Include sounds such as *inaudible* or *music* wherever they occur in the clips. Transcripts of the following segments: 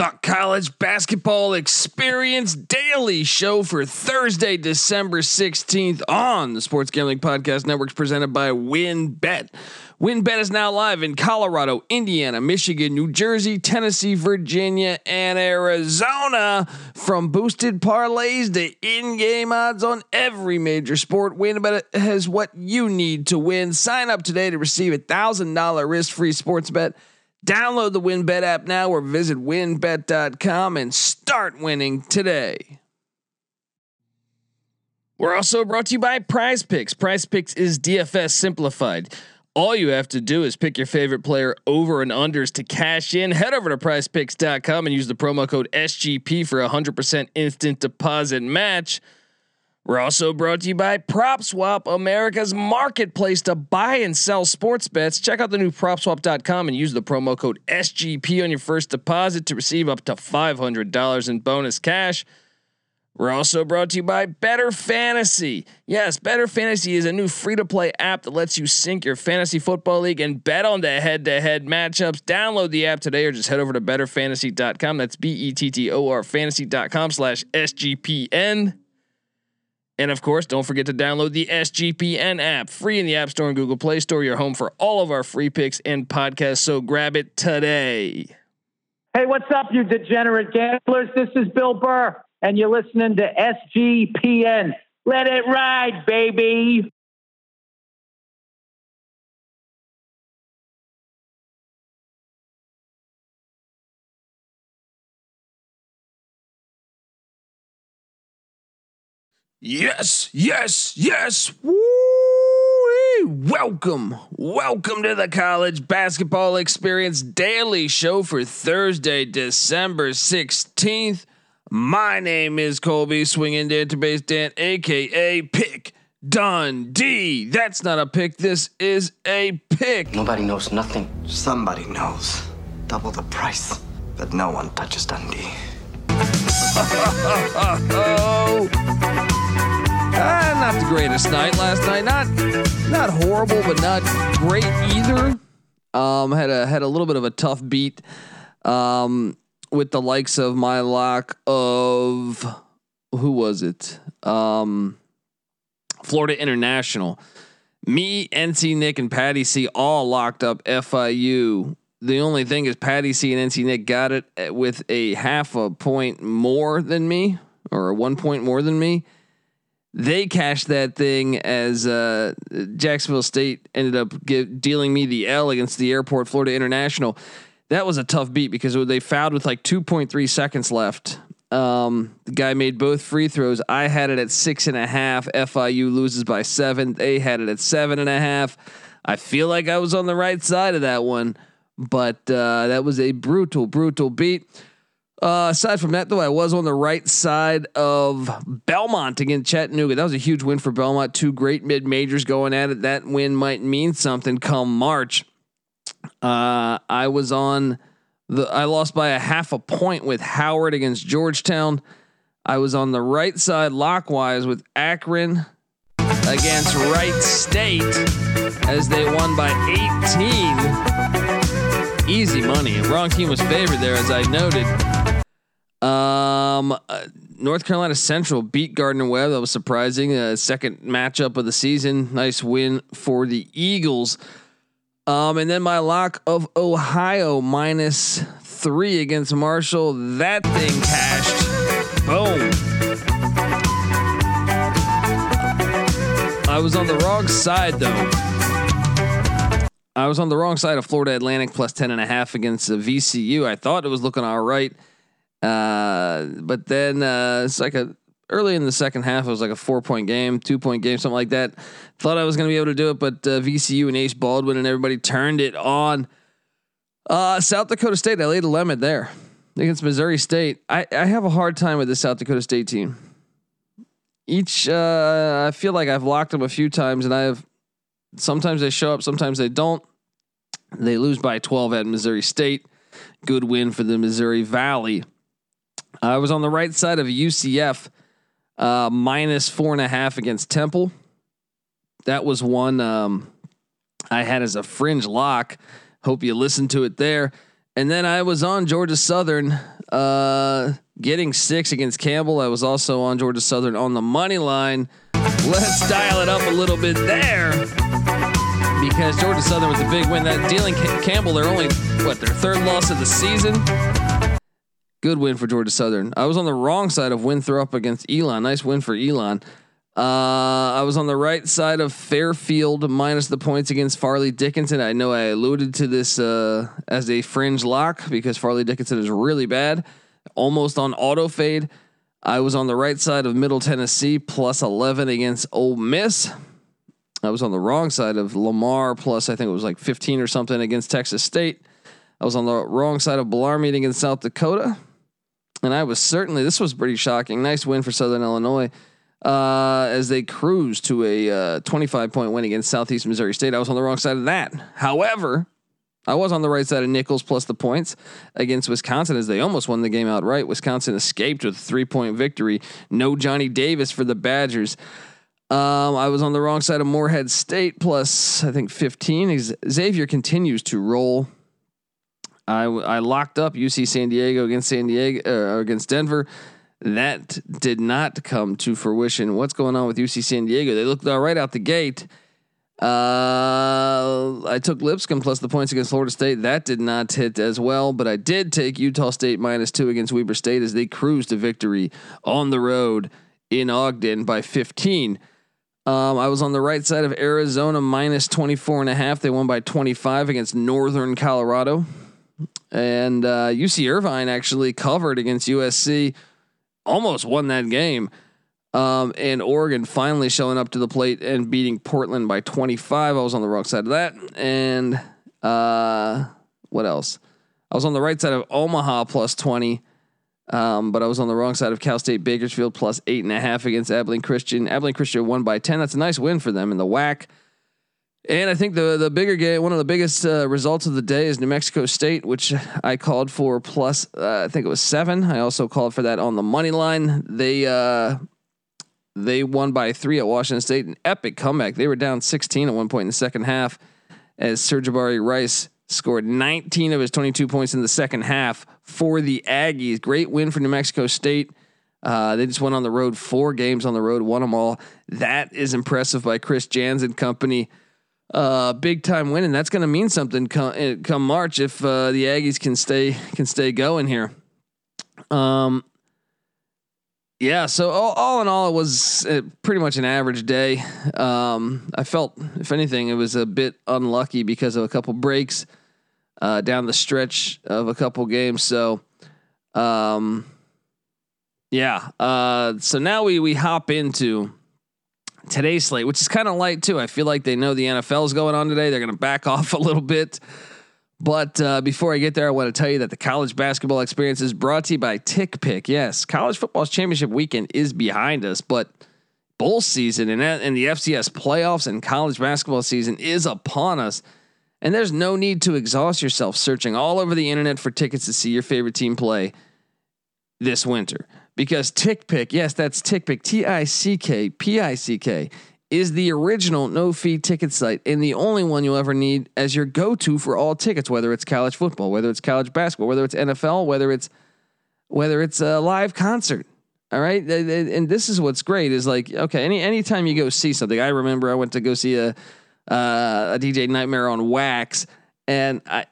the college basketball experience daily show for Thursday, December 16th on the Sports Gambling Podcast Networks presented by WynnBET. WynnBET is now live in Colorado, Indiana, Michigan, New Jersey, Tennessee, Virginia, and Arizona. From boosted parlays to in-game odds on every major sport, WynnBET has what you need to win. Sign up today to receive a $1,000 risk-free sports bet Download the WynnBET app now or visit wynnbet.com and start winning today. We're also brought to you by Prize Picks. Prize Picks is DFS simplified. All you have to do is pick your favorite player over and unders to cash in. Head over to prizepicks.com and use the promo code SGP for a 100% instant deposit match. We're also brought to you by PropSwap, America's marketplace to buy and sell sports bets. Check out the new PropSwap.com and use the promo code SGP on your first deposit to receive up to $500 in bonus cash. We're also brought to you by Bettor Fantasy. Yes, Bettor Fantasy is a new free to play app that lets you sync your fantasy football league and bet on the head to head matchups. Download the app today or just head over to bettorfantasy.com. That's B E T T O R fantasy.com slash SGPN. And of course, don't forget to download the SGPN app, free in the App Store and Google Play Store. Your home for all of our free picks and podcasts. So grab it today. Hey, what's up, you degenerate gamblers? This is Bill Burr, and you're listening to SGPN. Let it ride, baby. Yes, yes, yes. Woo! Welcome, welcome to the college basketball experience daily show for Thursday, December 16th. My name is Colby Swinging Database Dan, aka Pick Dundee. That's not a pick, this is a pick. Nobody knows nothing. Somebody knows. Double the price, but no one touches Dundee. *laughs* oh. Uh, not the greatest night last night. Not not horrible, but not great either. Um, had a had a little bit of a tough beat. Um, with the likes of my lock of who was it? Um, Florida International. Me, NC Nick, and Patty C all locked up FIU. The only thing is Patty C and NC Nick got it with a half a point more than me, or one point more than me. They cashed that thing as uh, Jacksonville State ended up give, dealing me the L against the Airport Florida International. That was a tough beat because they fouled with like 2.3 seconds left. Um, the guy made both free throws. I had it at six and a half. FIU loses by seven. They had it at seven and a half. I feel like I was on the right side of that one, but uh, that was a brutal, brutal beat. Uh, aside from that, though, I was on the right side of Belmont against Chattanooga. That was a huge win for Belmont. Two great mid majors going at it. That win might mean something come March. Uh, I was on the. I lost by a half a point with Howard against Georgetown. I was on the right side, lockwise with Akron against Wright State as they won by 18. Easy money. Wrong team was favored there, as I noted. Um, uh, North Carolina Central beat Gardner Webb. That was surprising. Uh, second matchup of the season. Nice win for the Eagles. Um, and then my lock of Ohio minus three against Marshall. That thing cashed. Boom. I was on the wrong side though. I was on the wrong side of Florida Atlantic plus 10 and a half against the VCU. I thought it was looking all right. Uh, but then uh, it's like a early in the second half, it was like a four point game, two point game, something like that. Thought I was going to be able to do it, but uh, VCU and Ace Baldwin and everybody turned it on. Uh, South Dakota State, I laid a lemon there against Missouri State. I, I have a hard time with the South Dakota State team. Each, uh, I feel like I've locked them a few times, and I have. Sometimes they show up, sometimes they don't. They lose by 12 at Missouri State. Good win for the Missouri Valley. I was on the right side of UCF uh, minus four and a half against Temple. That was one um, I had as a fringe lock. Hope you listened to it there. And then I was on Georgia Southern Uh, getting six against Campbell. I was also on Georgia Southern on the money line. Let's dial it up a little bit there because Georgia Southern was a big win. That dealing Campbell, they're only what their third loss of the season. Good win for Georgia Southern. I was on the wrong side of Winthrop against Elon. Nice win for Elon. Uh, I was on the right side of Fairfield minus the points against Fairleigh Dickinson. I know I alluded to this uh, as a fringe lock because Fairleigh Dickinson is really bad, almost on auto fade. I was on the right side of Middle Tennessee plus 11 against Ole Miss. I was on the wrong side of Lamar plus I think it was like 15 or something against Texas State. I was on the wrong side of Bellarmine against South Dakota. And I was certainly this was pretty shocking. Nice win for Southern Illinois uh, as they cruised to a uh, 25 point win against Southeast Missouri State. I was on the wrong side of that. However, I was on the right side of Nicholls plus the points against Wisconsin as they almost won the game outright. Wisconsin escaped with a three point victory. No Johnny Davis for the Badgers. Um, I was on the wrong side of Morehead State plus I think 15. Xavier continues to roll. I I locked up UC San Diego against San Diego uh, against Denver. That did not come to fruition. What's going on with UC San Diego? They looked all right out the gate. Uh, I took Lipscomb plus the points against Florida State. That did not hit as well, but I did take Utah State minus two against Weber State as they cruised to victory on the road in Ogden by 15. Um, I was on the right side of Arizona minus 24 and a half. They won by 25 against Northern Colorado. And uh, UC Irvine actually covered against USC almost won that game. Um, and Oregon finally showing up to the plate and beating Portland by 25. I was on the wrong side of that. And uh, what else? I was on the right side of Omaha plus 20. Um, but I was on the wrong side of Cal State Bakersfield plus eight and a half against Abilene Christian. Abilene Christian won by 10. That's a nice win for them in the WAC. And I think the the bigger game, one of the biggest uh, results of the day is New Mexico State, which I called for plus. Uh, I think it was seven. I also called for that on the money line. They uh, they won by three at Washington State, an epic comeback. They were down 16 at one point in the second half, as Sir'Jabari Rice scored 19 of his 22 points in the second half for the Aggies. Great win for New Mexico State. Uh, they just went on the road, four games on the road, won them all. That is impressive by Chris Jans and company uh, big time win, and that's going to mean something come, eh, come March if uh, the Aggies can stay can stay going here. Um, yeah. So all, all in all, it was uh, pretty much an average day. Um, I felt, if anything, it was a bit unlucky because of a couple breaks uh, down the stretch of a couple games. So, um, yeah. Uh, so now we we hop into today's slate, which is kind of light too. I feel like they know the NFL is going on today. They're going to back *laughs* off a little bit. But uh, before I get there, I want to tell you that the college basketball experience is brought to you by TickPick. Yes, college football's championship weekend is behind us, but bowl season and, and the FCS playoffs and college basketball season is upon us. And there's no need to exhaust yourself searching all over the internet for tickets to see your favorite team play this winter because TickPick, yes, that's TickPick, T I C K P I C K, is the original no fee ticket site and the only one you'll ever need as your go to for all tickets, whether it's college football, whether it's college basketball, whether it's NFL, whether it's whether it's a live concert. All right, and this is what's great is like okay, any anytime you go see something. I remember I went to go see a uh, a DJ Nightmare on Wax, and I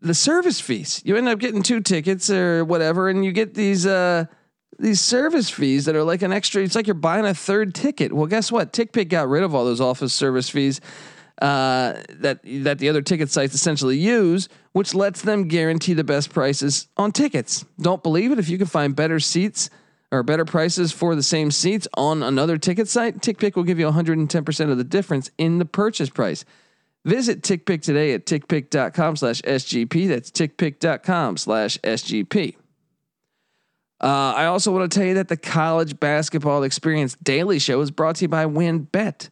the service fees. You end up getting two tickets or whatever, and you get these. Uh, these service fees that are like an extra. It's like you're buying a third ticket. Well, guess what? TickPick got rid of all those office service fees uh, that that the other ticket sites essentially use, which lets them guarantee the best prices on tickets. Don't believe it? If you can find better seats or better prices for the same seats on another ticket site, TickPick will give you 110% of the difference in the purchase price. Visit TickPick today at tickpick.com slash SGP. That's tickpick.com slash SGP. Uh, I also want to tell you that the College Basketball Experience Daily Show is brought to you by WynnBET.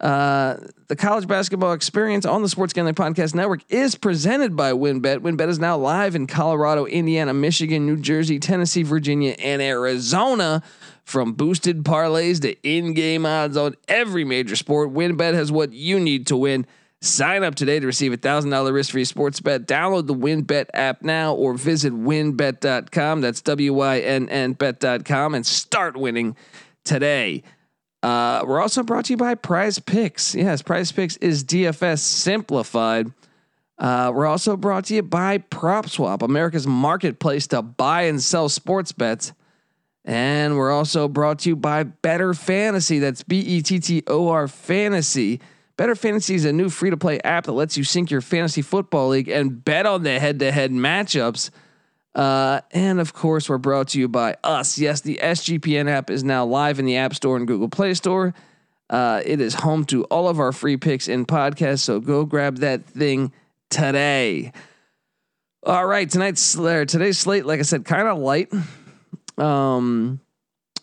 Uh, the College Basketball Experience on the Sports Gambling Podcast Network is presented by WynnBET. WynnBET is now live in Colorado, Indiana, Michigan, New Jersey, Tennessee, Virginia, and Arizona. From boosted parlays to in-game odds on every major sport, WynnBET has what you need to win. Sign up today to receive a thousand dollar risk free sports bet. Download the WynnBet app now or visit wynnbet.com. That's W Y N N bet.com and start winning today. Uh, we're also brought to you by Prize Picks. Yes, Prize Picks is DFS simplified. Uh, we're also brought to you by PropSwap, America's marketplace to buy and sell sports bets. And we're also brought to you by Bettor Fantasy. That's B E T T O R Fantasy. Bettor Fantasy is a new free to play app that lets you sync your fantasy football league and bet on the head to head matchups. Uh, and of course, we're brought to you by us. Yes, the SGPN app is now live in the App Store and Google Play Store. Uh, it is home to all of our free picks and podcasts. So go grab that thing today. All right, tonight's today's slate, like I said, kind of light. Um,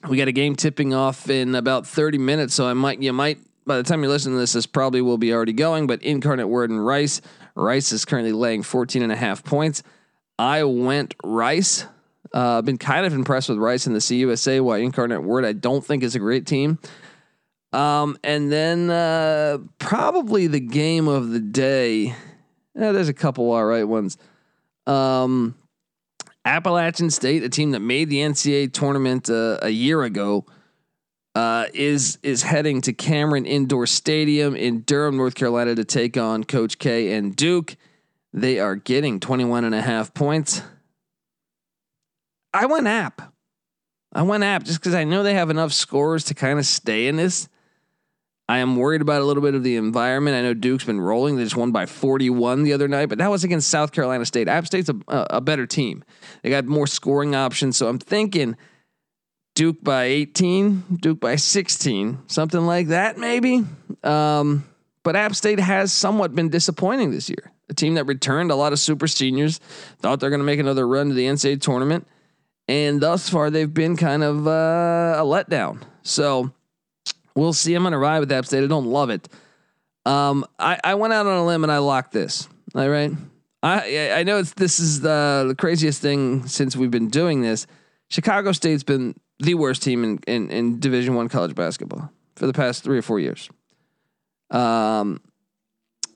we got a game tipping off in about 30 minutes, so I might you might by the time you listen to this, this probably will be already going. But Incarnate Word and Rice, Rice is currently laying 14 and a half points. I went Rice. Uh, I've been kind of impressed with Rice in the CUSA. Why Incarnate Word I don't think is a great team. Um, and then uh, probably the game of the day. There's a couple all right ones. Um, Appalachian State, a team that made the NCAA tournament uh, a year ago, uh, is is heading to Cameron Indoor Stadium in Durham, North Carolina to take on Coach K and Duke. They are getting 21 and a half points. I went app. I went app just because I know they have enough scores to kind of stay in this. I am worried about a little bit of the environment. I know Duke's been rolling. They just won by 41 the other night, but that was against South Carolina State. App State's a, a better team. They got more scoring options. So I'm thinking Duke by 18, Duke by 16, something like that, maybe. Um, but App State has somewhat been disappointing this year. A team that returned a lot of super seniors, thought they're going to make another run to the NCAA tournament. And thus far, they've been kind of uh, a letdown. So, We'll see. I'm going to ride with App State. I don't love it. Um, I, I went out on a limb and I locked this. All right. I I know it's this is the, the craziest thing since we've been doing this. Chicago State's been the worst team in, in, in Division One college basketball for the past three or four years. Um,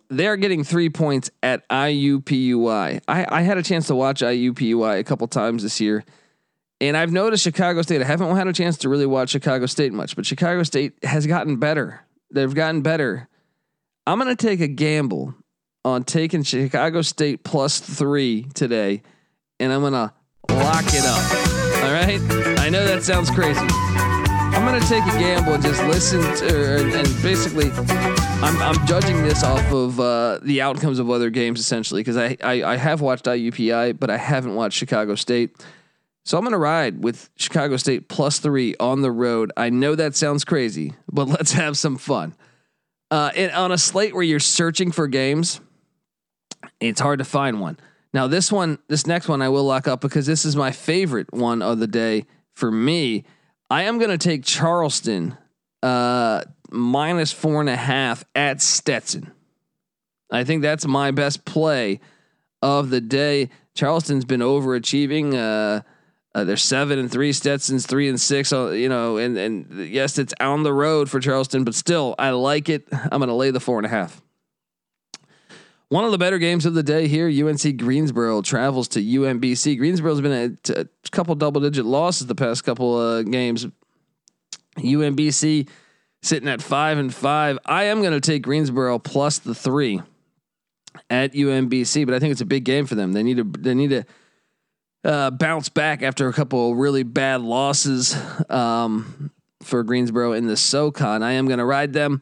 they're getting three points at IUPUI. I, I had a chance to watch IUPUI a couple times this year. And I've noticed Chicago State. I haven't had a chance to really watch Chicago State much, but Chicago State has gotten better. They've gotten better. I'm going to take a gamble on taking Chicago State plus three today, and I'm going to lock it up. Right? I know that sounds crazy. I'm to take a gamble and just listen to, and basically, I'm, I'm judging this off of uh, the outcomes of other games essentially because I, I, I have watched IUPI, but I haven't watched Chicago State. So I'm going to ride with Chicago State plus three on the road. I know that sounds crazy, but *laughs* let's have some fun. Uh, and on a slate where you're searching for games, it's hard to find one. Now, this one, this next one, I will lock up because this is my favorite one of the day for me. I am going to take Charleston uh, minus four and a half at Stetson. I think that's my best play of the day. Charleston's been overachieving. Uh, uh, they're seven and three. Stetson's three and six. Uh, you know, and and yes, it's on the road for Charleston, but still, I like it. I'm going to lay the four and a half. One of the better games of the day here. UNC Greensboro travels to UMBC. Greensboro's been a, a couple double digit losses the past couple uh, games. UMBC sitting at five and five. I am going to take Greensboro plus the three at UMBC, but I think it's a big game for them. They need to. They need to uh, bounce back after a couple really bad losses um, for Greensboro in the SoCon. I am going to ride them.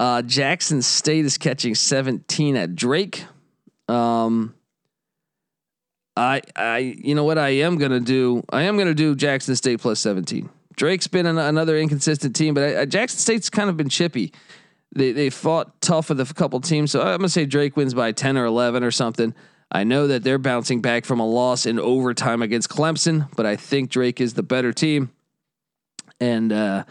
Uh, Jackson State is catching 17 at Drake. Um, I, I, you know what I am to do? I am to do Jackson State plus 17. Drake's been an, another inconsistent team, but I, I, Jackson State's kind of been chippy. They they fought tough with a couple teams, so I'm gonna say Drake wins by 10 or 11 or something. I know that they're bouncing back from a loss in overtime against Clemson, but I think Drake is the better team. And uh,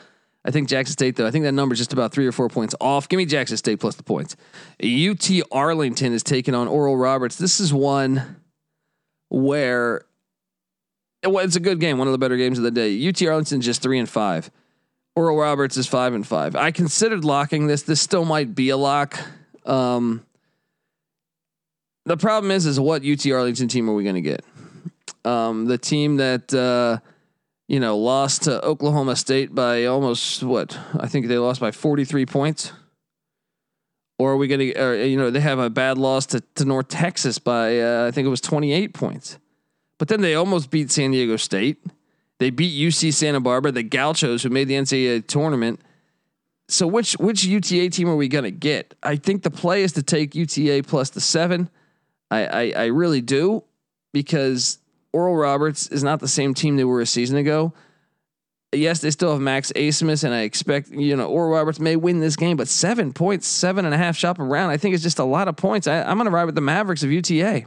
I think Jackson State, though, I think that number is just about three or four points off. Give me Jackson State plus the points. UT Arlington is taking on Oral Roberts. This is one where it's a good game, one of the better games of the day. UT Arlington just three and five. Oral Roberts is five and five. I considered locking this. This still might be a lock. Um, the problem is, is what UT Arlington team are we going to get? Um, the team that uh, you know lost to Oklahoma State by almost what I think they lost by forty three points. Or are we going to, you know, they have a bad loss to, to North Texas by, uh, I think it was 28 points. But then they almost beat San Diego State. They beat UC Santa Barbara, the Gauchos, who made the NCAA tournament. So which which UTA team are we going to get? I think the play is to take UTA plus the seven. I, I, I really do because Oral Roberts is not the same team they were a season ago. Yes, they still have Max Abmas, and I expect you know Oral Roberts may win this game, but seven points, seven and a half shop around, I think is just a lot of points. I, I'm going to ride with the Mavericks of UTA.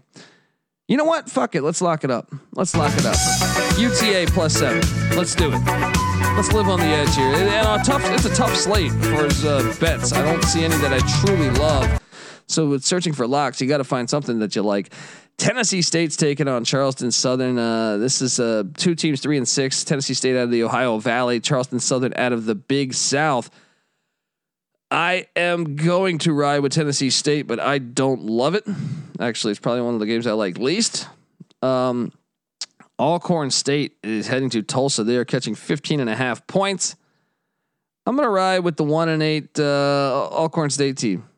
You know what? Fuck it. Let's lock it up. Let's lock it up. UTA plus seven. Let's do it. Let's live on the edge here. And a tough, it's a tough slate for his uh, bets. I don't see any that I truly love. So with searching for locks, you got to find something that you like. Tennessee State's taking on Charleston Southern. Uh, this is uh, two teams, three and six. Tennessee State out of the Ohio Valley, Charleston Southern out of the Big South. I am going to ride with Tennessee State, but I don't love it. Actually, it's probably one of the games I like least. Um, Alcorn State is heading to Tulsa. They are catching 15 and a half points. I'm going to ride with the one and eight uh, Alcorn State team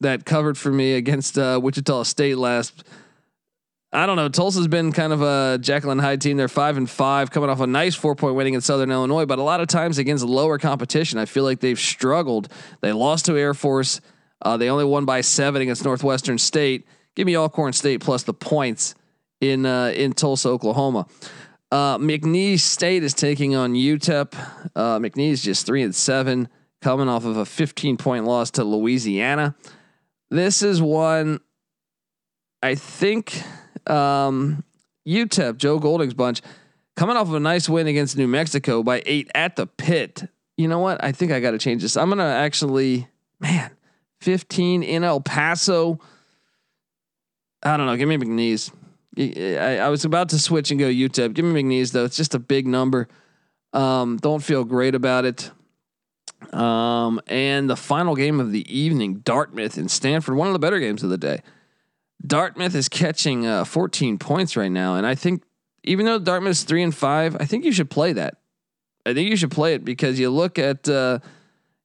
that covered for me against uh, Wichita State last. I don't know. Tulsa's been kind of a and Hyde team. They're five and five, coming off a nice four point winning in Southern Illinois, but a lot of times against lower competition, I feel like they've struggled. They lost to Air Force. Uh, they only won by seven against Northwestern State. Give me Alcorn State plus the points in uh, in Tulsa, Oklahoma. Uh, McNeese State is taking on UTEP. Uh, McNeese just three and seven, coming off of a 15 point loss to Louisiana. This is one I think um, UTEP, Joe Golding's bunch, coming off of a nice win against New Mexico by eight at the pit. You know what? I think I got to change this. I'm gonna actually, man, 15 in El Paso. I don't know. Give me McNeese. I, I was about to switch and go UTEP. Give me McNeese though. It's just a big number. Um, don't feel great about it. Um, and the final game of the evening, Dartmouth and Stanford, one of the better games of the day. Dartmouth is catching uh, 14 points right now, and I think even though Dartmouth is three and five, I think you should play that. I think you should play it because you look at. Uh,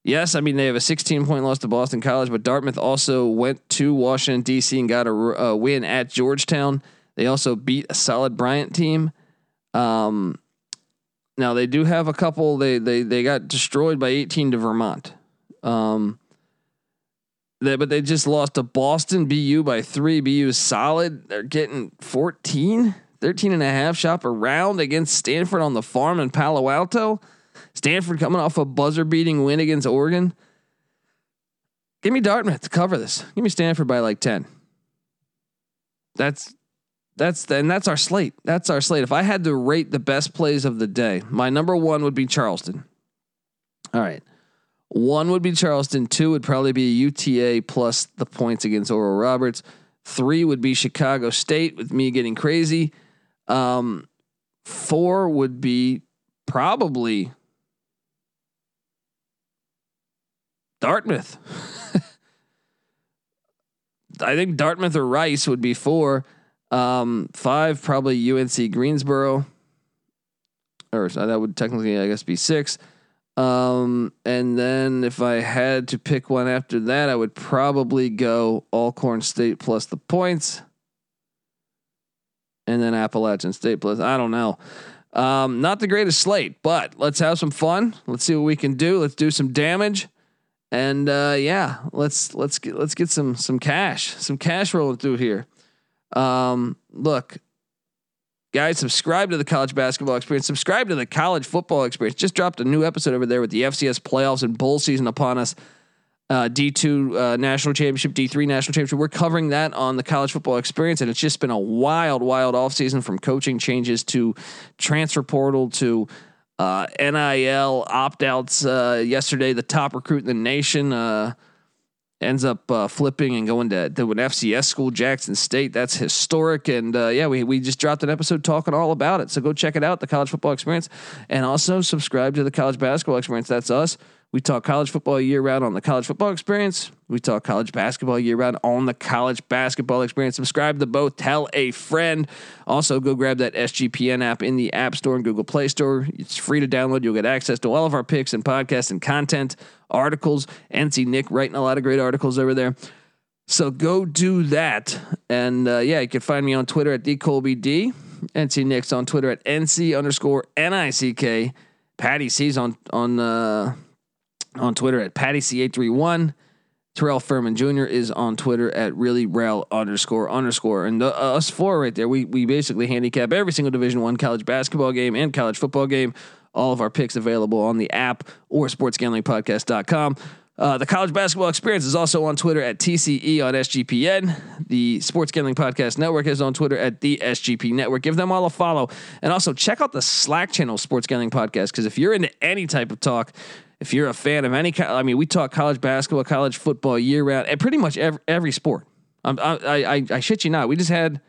yes, I mean they have a 16 point loss to Boston College, but Dartmouth also went to Washington D.C. and got a, a win at Georgetown. They also beat a solid Bryant team. Um, now they do have a couple. They they they got destroyed by 18 to Vermont. Um, they, but they just lost to Boston BU by three. BU is solid. They're getting 14, 13 and a half shop around against Stanford on the farm in Palo Alto. Stanford coming off a buzzer beating win against Oregon. Give me Dartmouth to cover this. Give me Stanford by like 10. That's that's the, and that's our slate. That's our slate. If I had to rate the best plays of the day, my number one would be Charleston. All right. One would be Charleston. Two would probably be UTA plus the points against Oral Roberts. Three would be Chicago State with me getting crazy. Um, four would be probably Dartmouth. *laughs* I think Dartmouth or Rice would be four. Um, five probably UNC Greensboro, or so that would technically I guess be six. Um, and then if I had to pick one after that, I would probably go Alcorn State plus the points, and then Appalachian State plus. I don't know. Um, not the greatest slate, but let's have some fun. Let's see what we can do. Let's do some damage. And uh, yeah, let's let's get let's get some some cash, some cash rolling through here. Um, look, guys, subscribe to the college basketball experience. Subscribe to the college football experience. Just dropped a new episode over there with the FCS playoffs and bowl season upon us. Uh, D2 uh, national championship, D3 national championship. We're covering that on the college football experience, and it's just been a wild, wild offseason from coaching changes to transfer portal to uh, NIL opt outs. Uh, yesterday, the top recruit in the nation uh, ends up uh, flipping and going to, to an FCS school, Jackson State. That's historic. And uh, yeah, we, we just dropped an episode talking all about it. So go check it out, the college football experience, and also subscribe to the college basketball experience. That's us. We talk college football year round on the college football experience. We talk college basketball year round on the college basketball experience. Subscribe to both. Tell a friend. Also, go grab that SGPN app in the App Store and Google Play Store. It's free to download. You'll get access to all of our picks and podcasts and content, articles. NC Nick writing a lot of great articles over there. So go do that. And uh, yeah, you can find me on Twitter at DColbyD. NC Nick's on Twitter at NC underscore N-I-C-K. Patty C's on, on, uh, on Twitter at Patty C831. Terrell Furman Jr. is on Twitter at really rel underscore underscore. And the, uh, us four right there, we we basically handicap every single Division One college basketball game and college football game. All of our picks available on the app or sportsgamblingpodcast.com. Uh, the college basketball experience is also on Twitter at TCE on SGPN. The Sports Gambling Podcast Network is on Twitter at the SGP Network. Give them all a follow. And also check out the Slack channel, Sports Gambling Podcast, because if you're into any type of talk, if you're a fan of any kind, I mean, we talk college basketball, college football year round, and pretty much every, every sport. I, I, I, I shit you not. We just had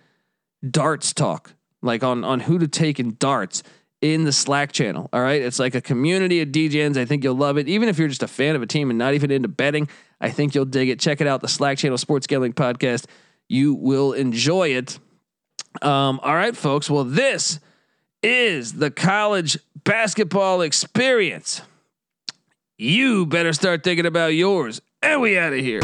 darts talk, like on, on who to take in darts in the Slack channel. All right. It's like a community of DJs. I think you'll love it. Even if you're just a fan of a team and not even into betting, I think you'll dig it. Check it out. The Slack channel Sports Gambling Podcast. You will enjoy it. Um, all right, folks. Well, this is the college basketball experience. You better start thinking about yours. And we out of here.